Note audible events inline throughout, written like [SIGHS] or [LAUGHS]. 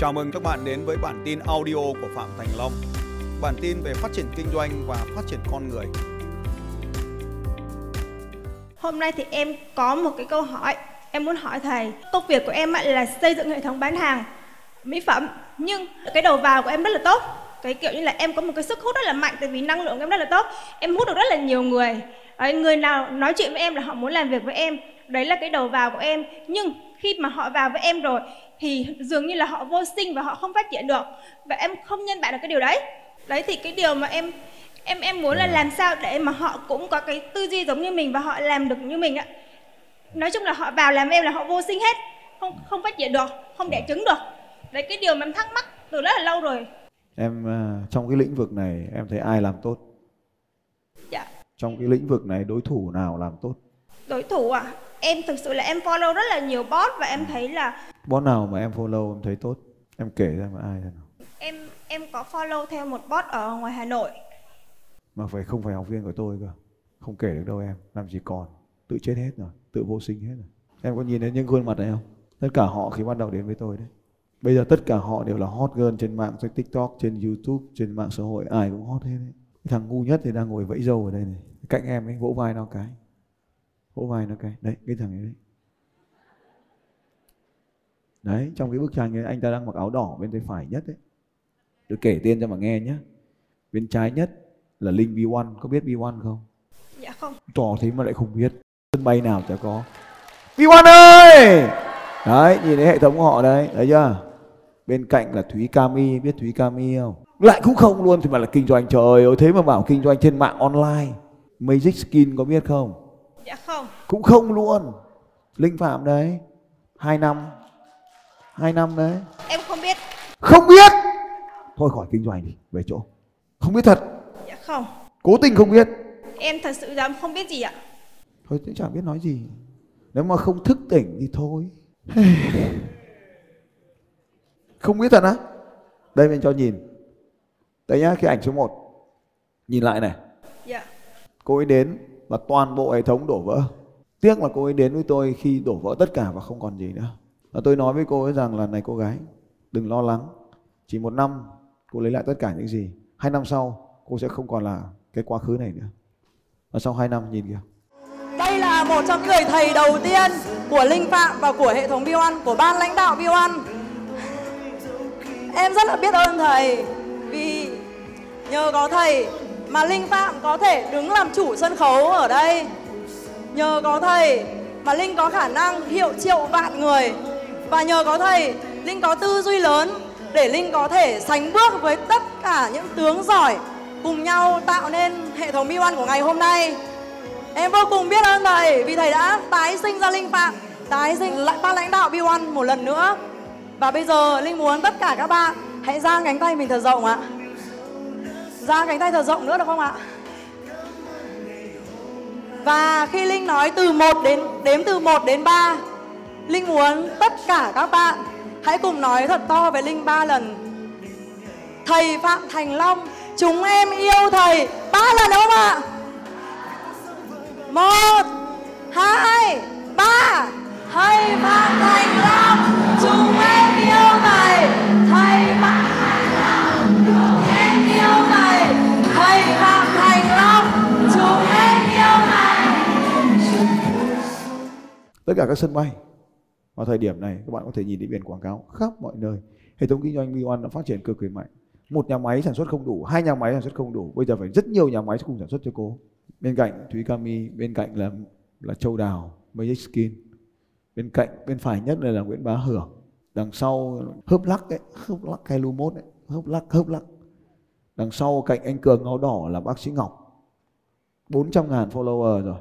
Chào mừng các bạn đến với bản tin audio của Phạm Thành Long. Bản tin về phát triển kinh doanh và phát triển con người. Hôm nay thì em có một cái câu hỏi em muốn hỏi thầy. Công việc của em là xây dựng hệ thống bán hàng mỹ phẩm nhưng cái đầu vào của em rất là tốt. Cái kiểu như là em có một cái sức hút rất là mạnh tại vì năng lượng của em rất là tốt. Em hút được rất là nhiều người. Đấy, người nào nói chuyện với em là họ muốn làm việc với em. Đấy là cái đầu vào của em. Nhưng khi mà họ vào với em rồi thì dường như là họ vô sinh và họ không phát triển được. Và em không nhân bản được cái điều đấy. Đấy thì cái điều mà em em em muốn là làm sao để mà họ cũng có cái tư duy giống như mình và họ làm được như mình ạ nói chung là họ vào làm em là họ vô sinh hết. Không không phát triển được không đẻ trứng được. Đấy cái điều mà em thắc mắc từ rất là lâu rồi. Em à, trong cái lĩnh vực này em thấy ai làm tốt? Dạ. Trong cái lĩnh vực này đối thủ nào làm tốt? Đối thủ à em thực sự là em follow rất là nhiều bot và em thấy là bot nào mà em follow em thấy tốt em kể ra mà ai ra nào. Em em có follow theo một bot ở ngoài Hà Nội. Mà phải không phải học viên của tôi cơ. Không kể được đâu em làm gì còn. Tự chết hết rồi tự vô sinh hết rồi. Em có nhìn thấy những khuôn mặt này không? Tất cả họ khi bắt đầu đến với tôi đấy. Bây giờ tất cả họ đều là hot girl trên mạng trên tiktok trên youtube trên mạng xã hội ai cũng hot hết đấy. Thằng ngu nhất thì đang ngồi vẫy dâu ở đây này. Cạnh em ấy vỗ vai nó cái vỗ vai nó cái. Đấy cái thằng ấy đấy. Đấy trong cái bức tranh ấy anh ta đang mặc áo đỏ bên tay phải nhất đấy tôi kể tên cho mà nghe nhé bên trái nhất là linh B1 có biết B1 không? Dạ không. Trò thế mà lại không biết. Sân bay nào chả có. B1 ơi! Đấy nhìn thấy hệ thống của họ đấy. Thấy chưa? Bên cạnh là thúy cami biết thúy cami không? Lại cũng không luôn. Thì mà là kinh doanh trời ơi thế mà bảo kinh doanh trên mạng online. Magic skin có biết không dạ không. Cũng không luôn. Linh phạm đấy. Hai năm. Hai năm đấy. Em không biết. Không biết. Thôi khỏi kinh doanh đi. Về chỗ. Không biết thật. Dạ không. Cố tình không biết. Em thật sự là không biết gì ạ. Thôi cũng chẳng biết nói gì. Nếu mà không thức tỉnh thì thôi. [SIGHS] Không biết thật á. Đây mình cho nhìn. Đây nhá cái ảnh số 1 nhìn lại này. Dạ. Cô ấy đến và toàn bộ hệ thống đổ vỡ. Tiếc là cô ấy đến với tôi khi đổ vỡ tất cả và không còn gì nữa. Và tôi nói với cô ấy rằng là, này cô gái, đừng lo lắng. Chỉ một năm cô lấy lại tất cả những gì. Hai năm sau cô sẽ không còn là cái quá khứ này nữa. Và sau hai năm, nhìn kìa. Đây là một trong người thầy đầu tiên của Linh Phạm và của hệ thống Bioan, của ban lãnh đạo Bioan. Em rất là biết ơn thầy vì nhờ có thầy mà Linh Phạm có thể đứng làm chủ sân khấu ở đây. Nhờ có thầy mà Linh có khả năng hiệu triệu vạn người và nhờ có thầy Linh có tư duy lớn để Linh có thể sánh bước với tất cả những tướng giỏi cùng nhau tạo nên hệ thống Bio Ăn của ngày hôm nay. Em vô cùng biết ơn thầy vì thầy đã tái sinh ra Linh Phạm, tái sinh lại ban lãnh đạo Bill One một lần nữa. Và bây giờ Linh muốn tất cả các bạn hãy giang cánh tay mình thật rộng ạ ra cánh tay thật rộng nữa được không ạ? Và khi Linh nói từ 1 đến đếm từ 1 đến 3, Linh muốn tất cả các bạn hãy cùng nói thật to với Linh ba lần. Thầy Phạm Thành Long, chúng em yêu thầy ba lần đúng không ạ? một hai ba thầy phạm thành long chúng em tất cả các sân bay. Vào thời điểm này, các bạn có thể nhìn thấy biển quảng cáo khắp mọi nơi. Hệ thống kinh doanh B1 đã phát triển cực kỳ mạnh. Một nhà máy sản xuất không đủ, hai nhà máy sản xuất không đủ. Bây giờ phải rất nhiều nhà máy cùng sản xuất cho cô. Bên cạnh Thúy Cami bên cạnh là là Châu Đào, Magic Skin. Bên cạnh, bên phải nhất này là Nguyễn Bá Hưởng. Đằng sau, hớp lắc ấy, hớp lắc hay mốt ấy, hớp lắc hớp lắc. Đằng sau cạnh anh Cường áo đỏ là bác sĩ Ngọc. 400 ngàn follower rồi.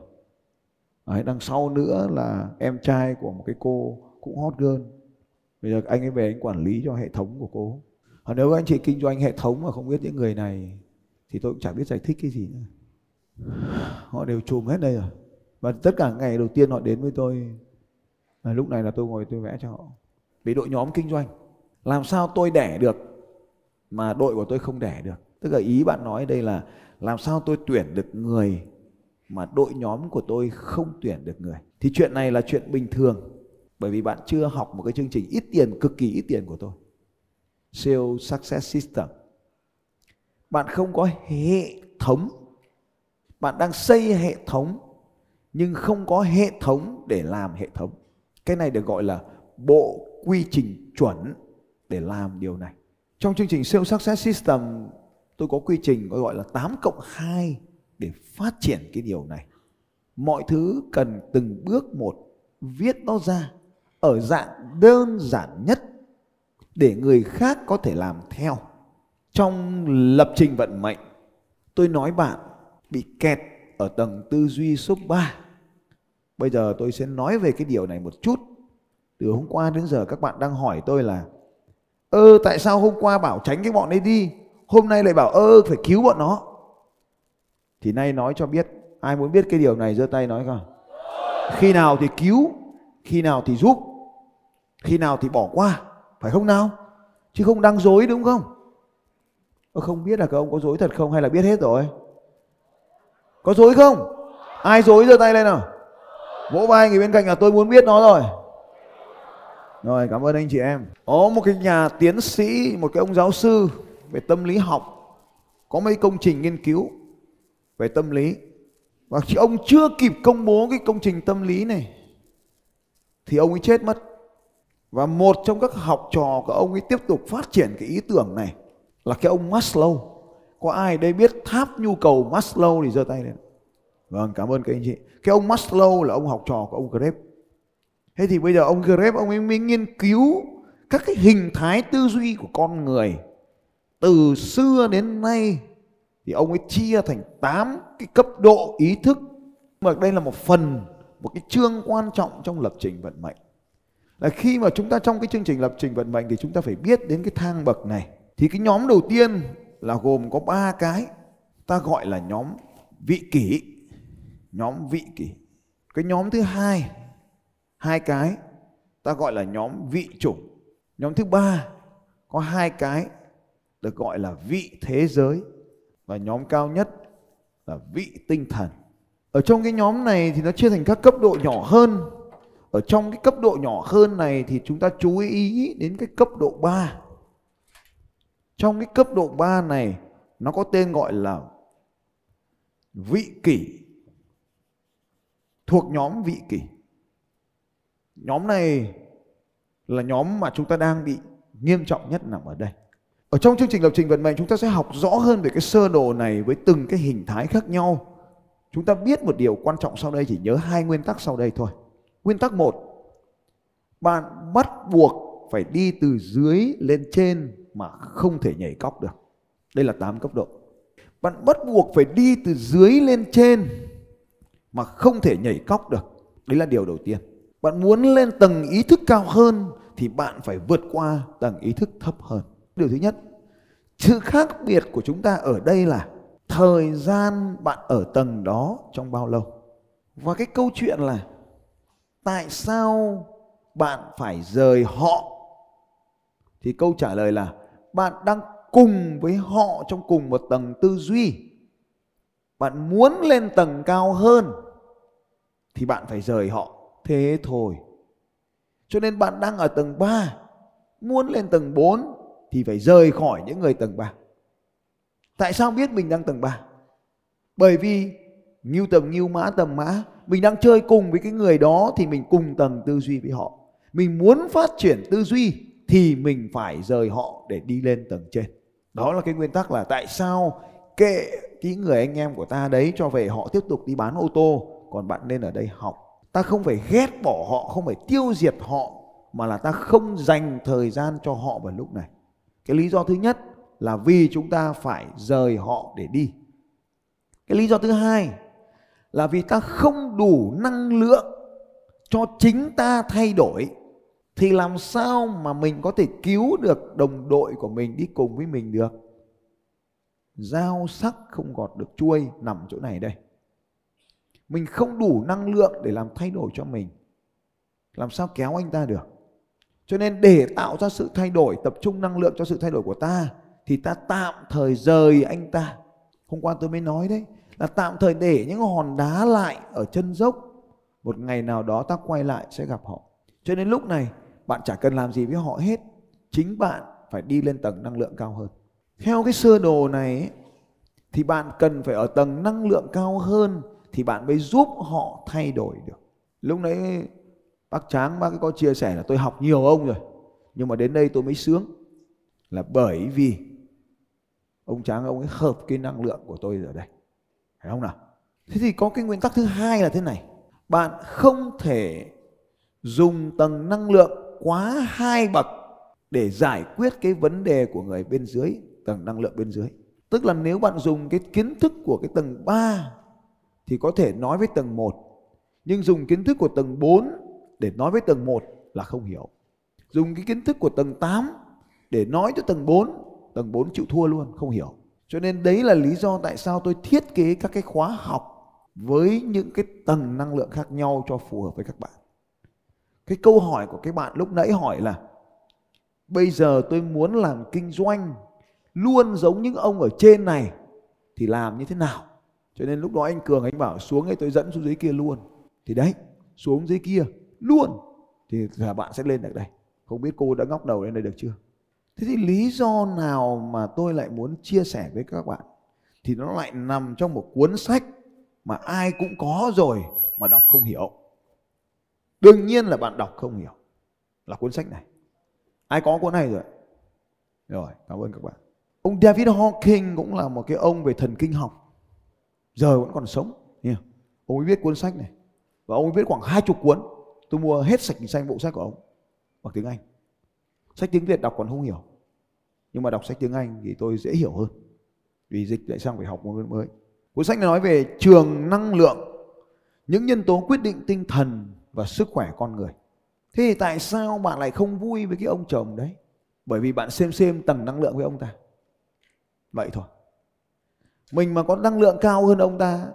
Đấy, đằng sau nữa là em trai của một cái cô cũng hot girl. Bây giờ anh ấy về anh quản lý cho hệ thống của cô. Còn nếu anh chị kinh doanh hệ thống mà không biết những người này thì tôi cũng chẳng biết giải thích cái gì nữa. Họ đều chùm hết đây rồi. Và tất cả ngày đầu tiên họ đến với tôi. Là lúc này là tôi ngồi tôi vẽ cho họ. Vì đội nhóm kinh doanh. Làm sao tôi đẻ được mà đội của tôi không đẻ được? Tức là ý bạn nói đây là làm sao tôi tuyển được người mà đội nhóm của tôi không tuyển được người. Thì chuyện này là chuyện bình thường, bởi vì bạn chưa học một cái chương trình ít tiền, cực kỳ ít tiền của tôi. Sales success system. Bạn không có hệ thống. Bạn đang xây hệ thống, nhưng không có hệ thống để làm hệ thống. Cái này được gọi là bộ quy trình chuẩn để làm điều này. Trong chương trình sales success system, tôi có quy trình gọi là 8 cộng 2 để phát triển cái điều này. Mọi thứ cần từng bước một viết nó ra ở dạng đơn giản nhất để người khác có thể làm theo. Trong lập trình vận mệnh, tôi nói bạn bị kẹt ở tầng tư duy số 3 bây giờ tôi sẽ nói về cái điều này một chút. Từ hôm qua đến giờ các bạn đang hỏi tôi là, ơ, tại sao hôm qua bảo tránh cái bọn ấy đi? Hôm nay lại bảo, ơ, phải cứu bọn nó thì nay nói cho biết, ai muốn biết cái điều này, giơ tay nói coi khi nào thì cứu, khi nào thì giúp, khi nào thì bỏ qua, phải không nào? Chứ không đang dối đúng không? Ơ, không biết là các ông có dối thật không hay là biết hết rồi? Có dối không? Ai dối, giơ tay lên nào. Vỗ vai người bên cạnh là tôi muốn biết nó rồi. Rồi, cảm ơn anh chị em. Có một cái nhà tiến sĩ, một cái ông giáo sư về tâm lý học, có mấy công trình nghiên cứu về tâm lý. Và khi ông chưa kịp công bố cái công trình tâm lý này, thì ông ấy chết mất. Và một trong các học trò của ông ấy tiếp tục phát triển cái ý tưởng này là cái ông Maslow. Có ai đây biết tháp nhu cầu Maslow thì giơ tay lên. Vâng cảm ơn các anh chị. Cái ông Maslow là ông học trò của ông Greb. Thế thì bây giờ ông Greb, ông ấy mới nghiên cứu các cái hình thái tư duy của con người từ xưa đến nay thì ông ấy chia thành 8 cái cấp độ ý thức. Mà đây là một phần, một cái chương quan trọng trong lập trình vận mệnh. Là khi mà chúng ta trong cái chương trình lập trình vận mệnh thì chúng ta phải biết đến cái thang bậc này. Thì cái nhóm đầu tiên là gồm có ba cái, ta gọi là nhóm vị kỷ. Nhóm vị kỷ. Cái nhóm thứ hai hai cái, ta gọi là nhóm vị chủng. Nhóm thứ ba, có hai cái được gọi là vị thế giới và nhóm cao nhất là vị tinh thần. Ở trong cái nhóm này thì nó chia thành các cấp độ nhỏ hơn. Ở trong cái cấp độ nhỏ hơn này thì chúng ta chú ý đến cái cấp độ 3 trong cái cấp độ 3 này, nó có tên gọi là vị kỷ. Thuộc nhóm vị kỷ. Nhóm này là nhóm mà chúng ta đang bị nghiêm trọng nhất nằm ở đây ở trong chương trình lập trình vận mệnh, chúng ta sẽ học rõ hơn về cái sơ đồ này với từng cái hình thái khác nhau. Chúng ta biết một điều quan trọng sau đây, chỉ nhớ hai nguyên tắc sau đây thôi. Nguyên tắc một, bạn bắt buộc phải đi từ dưới lên trên mà không thể nhảy cóc được. Đây là 8 cấp độ. Bạn bắt buộc phải đi từ dưới lên trên mà không thể nhảy cóc được. Đấy là điều đầu tiên. Bạn muốn lên tầng ý thức cao hơn thì bạn phải vượt qua tầng ý thức thấp hơn điều thứ nhất, sự khác biệt của chúng ta ở đây là thời gian bạn ở tầng đó trong bao lâu. Và cái câu chuyện là tại sao bạn phải rời họ? Thì câu trả lời là bạn đang cùng với họ trong cùng một tầng tư duy. Bạn muốn lên tầng cao hơn thì bạn phải rời họ. Thế thôi. Cho nên bạn đang ở tầng 3 muốn lên tầng 4 thì phải rời khỏi những người tầng 3 tại sao biết mình đang tầng 3 bởi vì như tầm như mã tầm mã, Mình đang chơi cùng với cái người đó Thì mình cùng tầng tư duy với họ. Mình muốn phát triển tư duy Thì mình phải rời họ để đi lên tầng trên. Đó là cái nguyên tắc là Tại sao kệ cái người anh em của ta đấy Cho về họ tiếp tục đi bán ô tô, Còn bạn nên ở đây học. Ta không phải ghét bỏ họ, Không phải tiêu diệt họ, Mà là ta không dành thời gian cho họ vào lúc này. Cái lý do thứ nhất là vì chúng ta phải rời họ để đi. Cái lý do thứ hai là vì ta không đủ năng lượng cho chính ta thay đổi, thì làm sao mà mình có thể cứu được đồng đội của mình đi cùng với mình được? Dao sắc không gọt được chuôi nằm chỗ này đây. Mình không đủ năng lượng để làm thay đổi cho mình. Làm sao kéo anh ta được? Cho nên để tạo ra sự thay đổi tập trung năng lượng cho sự thay đổi của ta thì ta tạm thời rời anh ta. Hôm qua tôi mới nói đấy là tạm thời để những hòn đá lại ở chân dốc. Một ngày nào đó ta quay lại sẽ gặp họ. Cho nên lúc này bạn chả cần làm gì với họ hết. Chính bạn phải đi lên tầng năng lượng cao hơn. Theo cái sơ đồ này ấy, thì bạn cần phải ở tầng năng lượng cao hơn thì bạn mới giúp họ thay đổi được. Lúc nãy bác tráng, bác có chia sẻ là tôi học nhiều ông rồi, nhưng mà đến đây tôi mới sướng. Là bởi vì ông tráng, ông ấy hợp cái năng lượng của tôi ở đây. Phải không nào? Thế thì có cái nguyên tắc thứ hai là thế này. Bạn không thể dùng tầng năng lượng quá hai bậc để giải quyết cái vấn đề của người bên dưới, tầng năng lượng bên dưới. Tức là nếu bạn dùng cái kiến thức của cái tầng 3 thì có thể nói với tầng 1 nhưng dùng kiến thức của tầng 4 để nói với tầng 1 là không hiểu. Dùng cái kiến thức của tầng 8 để nói cho tầng 4 tầng 4 chịu thua luôn, không hiểu. Cho nên đấy là lý do tại sao tôi thiết kế các cái khóa học với những cái tầng năng lượng khác nhau cho phù hợp với các bạn. Cái câu hỏi của các bạn lúc nãy hỏi là, bây giờ tôi muốn làm kinh doanh luôn giống những ông ở trên này thì làm như thế nào? Cho nên lúc đó anh cường, anh bảo, xuống ấy, tôi dẫn xuống dưới kia luôn. Thì đấy, xuống dưới kia luôn, thì là bạn sẽ lên được đây. Không biết cô đã ngóc đầu lên đây được chưa? Thế thì lý do nào mà tôi lại muốn chia sẻ với các bạn? Thì nó lại nằm trong một cuốn sách mà ai cũng có rồi mà đọc không hiểu. Đương nhiên là bạn đọc không hiểu. Là cuốn sách này. Ai có cuốn này rồi? Rồi, cảm ơn các bạn. Ông David Hawking cũng là một cái ông về thần kinh học. Giờ vẫn còn sống ông ấy viết cuốn sách này. Và ông ấy viết khoảng hai chục cuốn tôi mua hết sạch xanh bộ sách của ông bằng tiếng Anh. Sách tiếng Việt đọc còn không hiểu. Nhưng mà đọc sách tiếng Anh thì tôi dễ hiểu hơn. Vì dịch lại sang phải học một mới. Cuốn sách này nói về trường năng lượng, những nhân tố quyết định tinh thần và sức khỏe con người. Thế thì tại sao bạn lại không vui với cái ông chồng đấy? Bởi vì bạn xem xem tầng năng lượng với ông ta. Vậy thôi. Mình mà có năng lượng cao hơn ông ta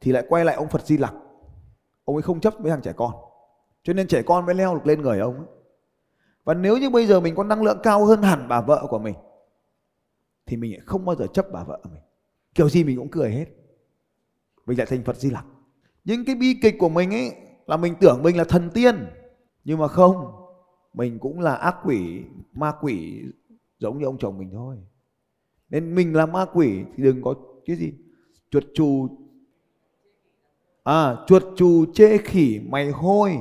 thì lại quay lại ông Phật Di Lặc. Ông ấy không chấp với thằng trẻ con cho nên trẻ con mới leo được lên người ông ấy. và nếu như bây giờ mình có năng lượng cao hơn hẳn bà vợ của mình, thì mình không bao giờ chấp bà vợ mình. Kiểu gì mình cũng cười hết. Mình lại thành Phật Di Lặc. Những cái bi kịch của mình ấy, là mình tưởng mình là thần tiên, nhưng mà không, mình cũng là ác quỷ, ma quỷ giống như ông chồng mình thôi. Nên mình là ma quỷ thì đừng có cái gì, chuột chù à chuột chù chê khỉ mày hôi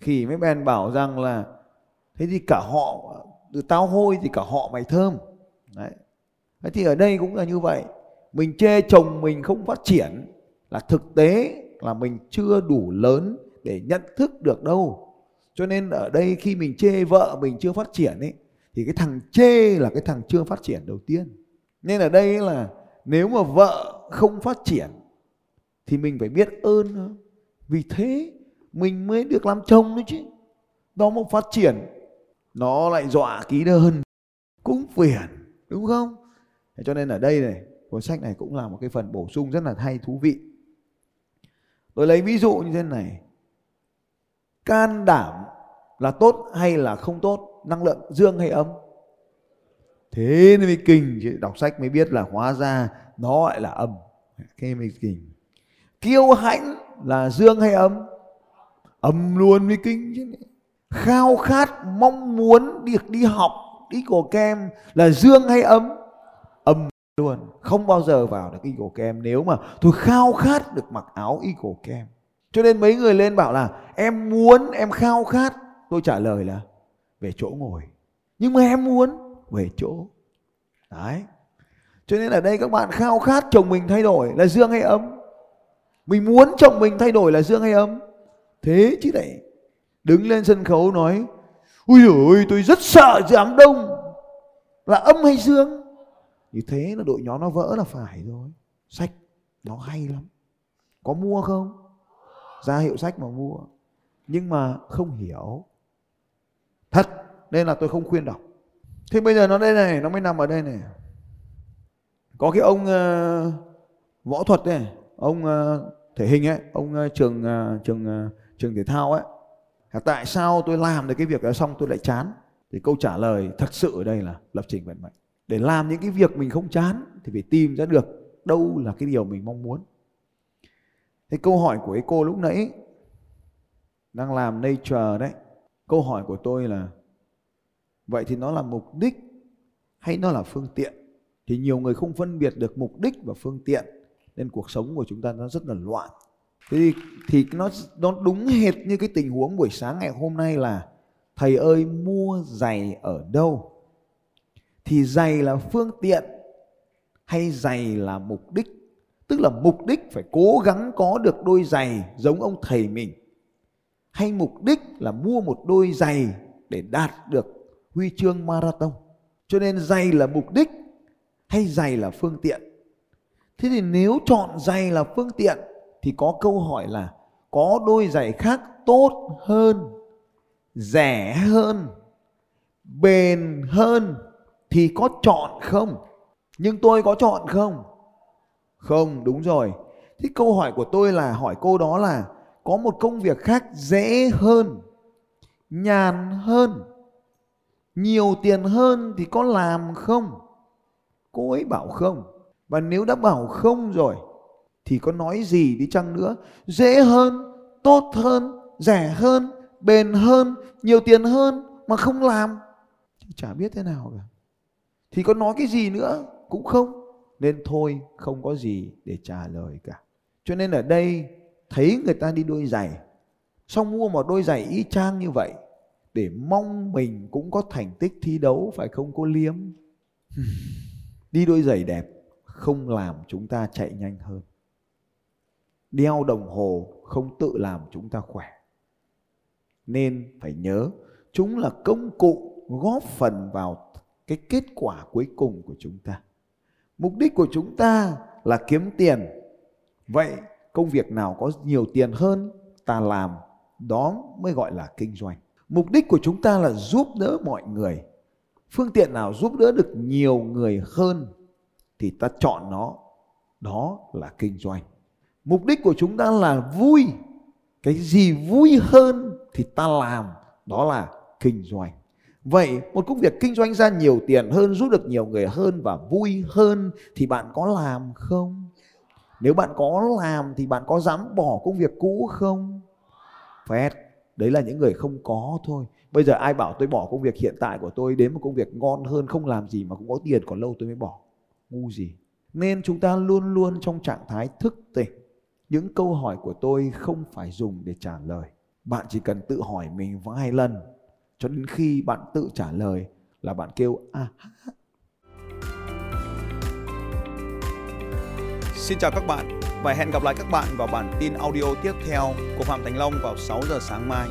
khỉ mới bèn bảo rằng là, thế thì cả họ, từ tao hôi thì cả họ mày thơm. Đấy. Thế thì ở đây cũng là như vậy. Mình chê chồng mình không phát triển là thực tế là mình chưa đủ lớn để nhận thức được đâu. Cho nên ở đây khi mình chê vợ mình chưa phát triển ấy, thì cái thằng chê là cái thằng chưa phát triển đầu tiên. Nên ở đây là nếu mà vợ không phát triển thì mình phải biết ơn vì thế mình mới được làm chồng đấy chứ. Nó mà phát triển, nó lại dọa ký đơn, cũng phiền, đúng không? Cho nên ở đây này, cuốn sách này cũng là một cái phần bổ sung rất là hay, thú vị. Tôi lấy ví dụ như thế này. Can đảm là tốt hay là không tốt? Năng lượng dương hay âm? Thế nên mới kinh chứ, đọc sách mới biết là hóa ra nó lại là âm. Cái mới kinh. Kiêu hãnh là dương hay âm? Âm luôn với kinh chứ. Khao khát, mong muốn được đi học, đi cổ kem là dương hay âm âm luôn. Không bao giờ vào được y cổ kem. Nếu mà tôi khao khát được mặc áo y cổ kem. Cho nên mấy người lên bảo là, em muốn, em khao khát. Tôi trả lời là, về chỗ ngồi. Nhưng mà em muốn, về chỗ. Đấy. Cho nên ở đây các bạn khao khát chồng mình thay đổi là dương hay âm mình muốn chồng mình thay đổi là dương hay âm thế chứ này đứng lên sân khấu nói ui ôi tôi rất sợ đám đông. Là âm hay dương? Như thế là đội nhóm nó vỡ là phải rồi. Sách nó hay lắm. Có mua không? Ra hiệu sách mà mua. Nhưng mà không hiểu. Thật nên là tôi không khuyên đọc. Thế bây giờ nó đây này nó mới nằm ở đây này. Có cái ông uh, võ thuật này ông uh, thể hình ấy ông uh, trường uh, trường uh, trường thể thao ấy tại sao tôi làm được cái việc đó xong tôi lại chán? Thì câu trả lời thật sự ở đây là lập trình vận mệnh. Để làm những cái việc mình không chán thì phải tìm ra được đâu là cái điều mình mong muốn. Thế câu hỏi của cái cô lúc nãy đang làm nature đấy, câu hỏi của tôi là, vậy thì nó là mục đích hay nó là phương tiện? Thì nhiều người không phân biệt được mục đích và phương tiện nên cuộc sống của chúng ta nó rất là loạn thế thì, thì nó nó đúng hệt như cái tình huống buổi sáng ngày hôm nay là thầy ơi mua giày ở đâu? Thì giày là phương tiện hay giày là mục đích? Tức là mục đích phải cố gắng có được đôi giày giống ông thầy mình hay mục đích là mua một đôi giày để đạt được huy chương marathon? Cho nên giày là mục đích hay giày là phương tiện? Thế thì nếu chọn giày là phương tiện thì có câu hỏi là có đôi giày khác tốt hơn, rẻ hơn, bền hơn thì có chọn không? Nhưng tôi có chọn không? Không, đúng rồi. Thế câu hỏi của tôi là, hỏi cô đó là có một công việc khác dễ hơn, nhàn hơn, nhiều tiền hơn thì có làm không? Cô ấy bảo không. Và nếu đã bảo không rồi thì có nói gì đi chăng nữa. Dễ hơn, tốt hơn, rẻ hơn, bền hơn, nhiều tiền hơn mà không làm. Thì chả biết thế nào cả. Thì có nói cái gì nữa cũng không. Nên thôi, không có gì để trả lời cả. Cho nên ở đây, thấy người ta đi đôi giày. Xong mua một đôi giày y chang như vậy, để mong mình cũng có thành tích thi đấu, phải không cô liếm? [LAUGHS] Đi đôi giày đẹp, không làm chúng ta chạy nhanh hơn đeo đồng hồ không tự làm chúng ta khỏe. Nên phải nhớ, chúng là công cụ góp phần vào cái kết quả cuối cùng của chúng ta. Mục đích của chúng ta là kiếm tiền. Vậy công việc nào có nhiều tiền hơn ta làm, đó mới gọi là kinh doanh. Mục đích của chúng ta là giúp đỡ mọi người. Phương tiện nào giúp đỡ được nhiều người hơn thì ta chọn nó, đó là kinh doanh mục đích của chúng ta là vui. Cái gì vui hơn thì ta làm, đó là kinh doanh. Vậy một công việc kinh doanh ra nhiều tiền hơn, giúp được nhiều người hơn và vui hơn thì bạn có làm không? Nếu bạn có làm thì bạn có dám bỏ công việc cũ không? Phét đấy là những người không có thôi. Bây giờ ai bảo tôi bỏ công việc hiện tại của tôi đến một công việc ngon hơn, không làm gì mà cũng có tiền, còn lâu tôi mới bỏ. Ngu gì. Nên chúng ta luôn luôn trong trạng thái thức tỉnh những câu hỏi của tôi không phải dùng để trả lời bạn chỉ cần tự hỏi mình vài lần, cho đến khi bạn tự trả lời là bạn kêu à Xin chào các bạn và hẹn gặp lại các bạn vào bản tin audio tiếp theo của Phạm Thành Long vào 6 giờ sáng mai.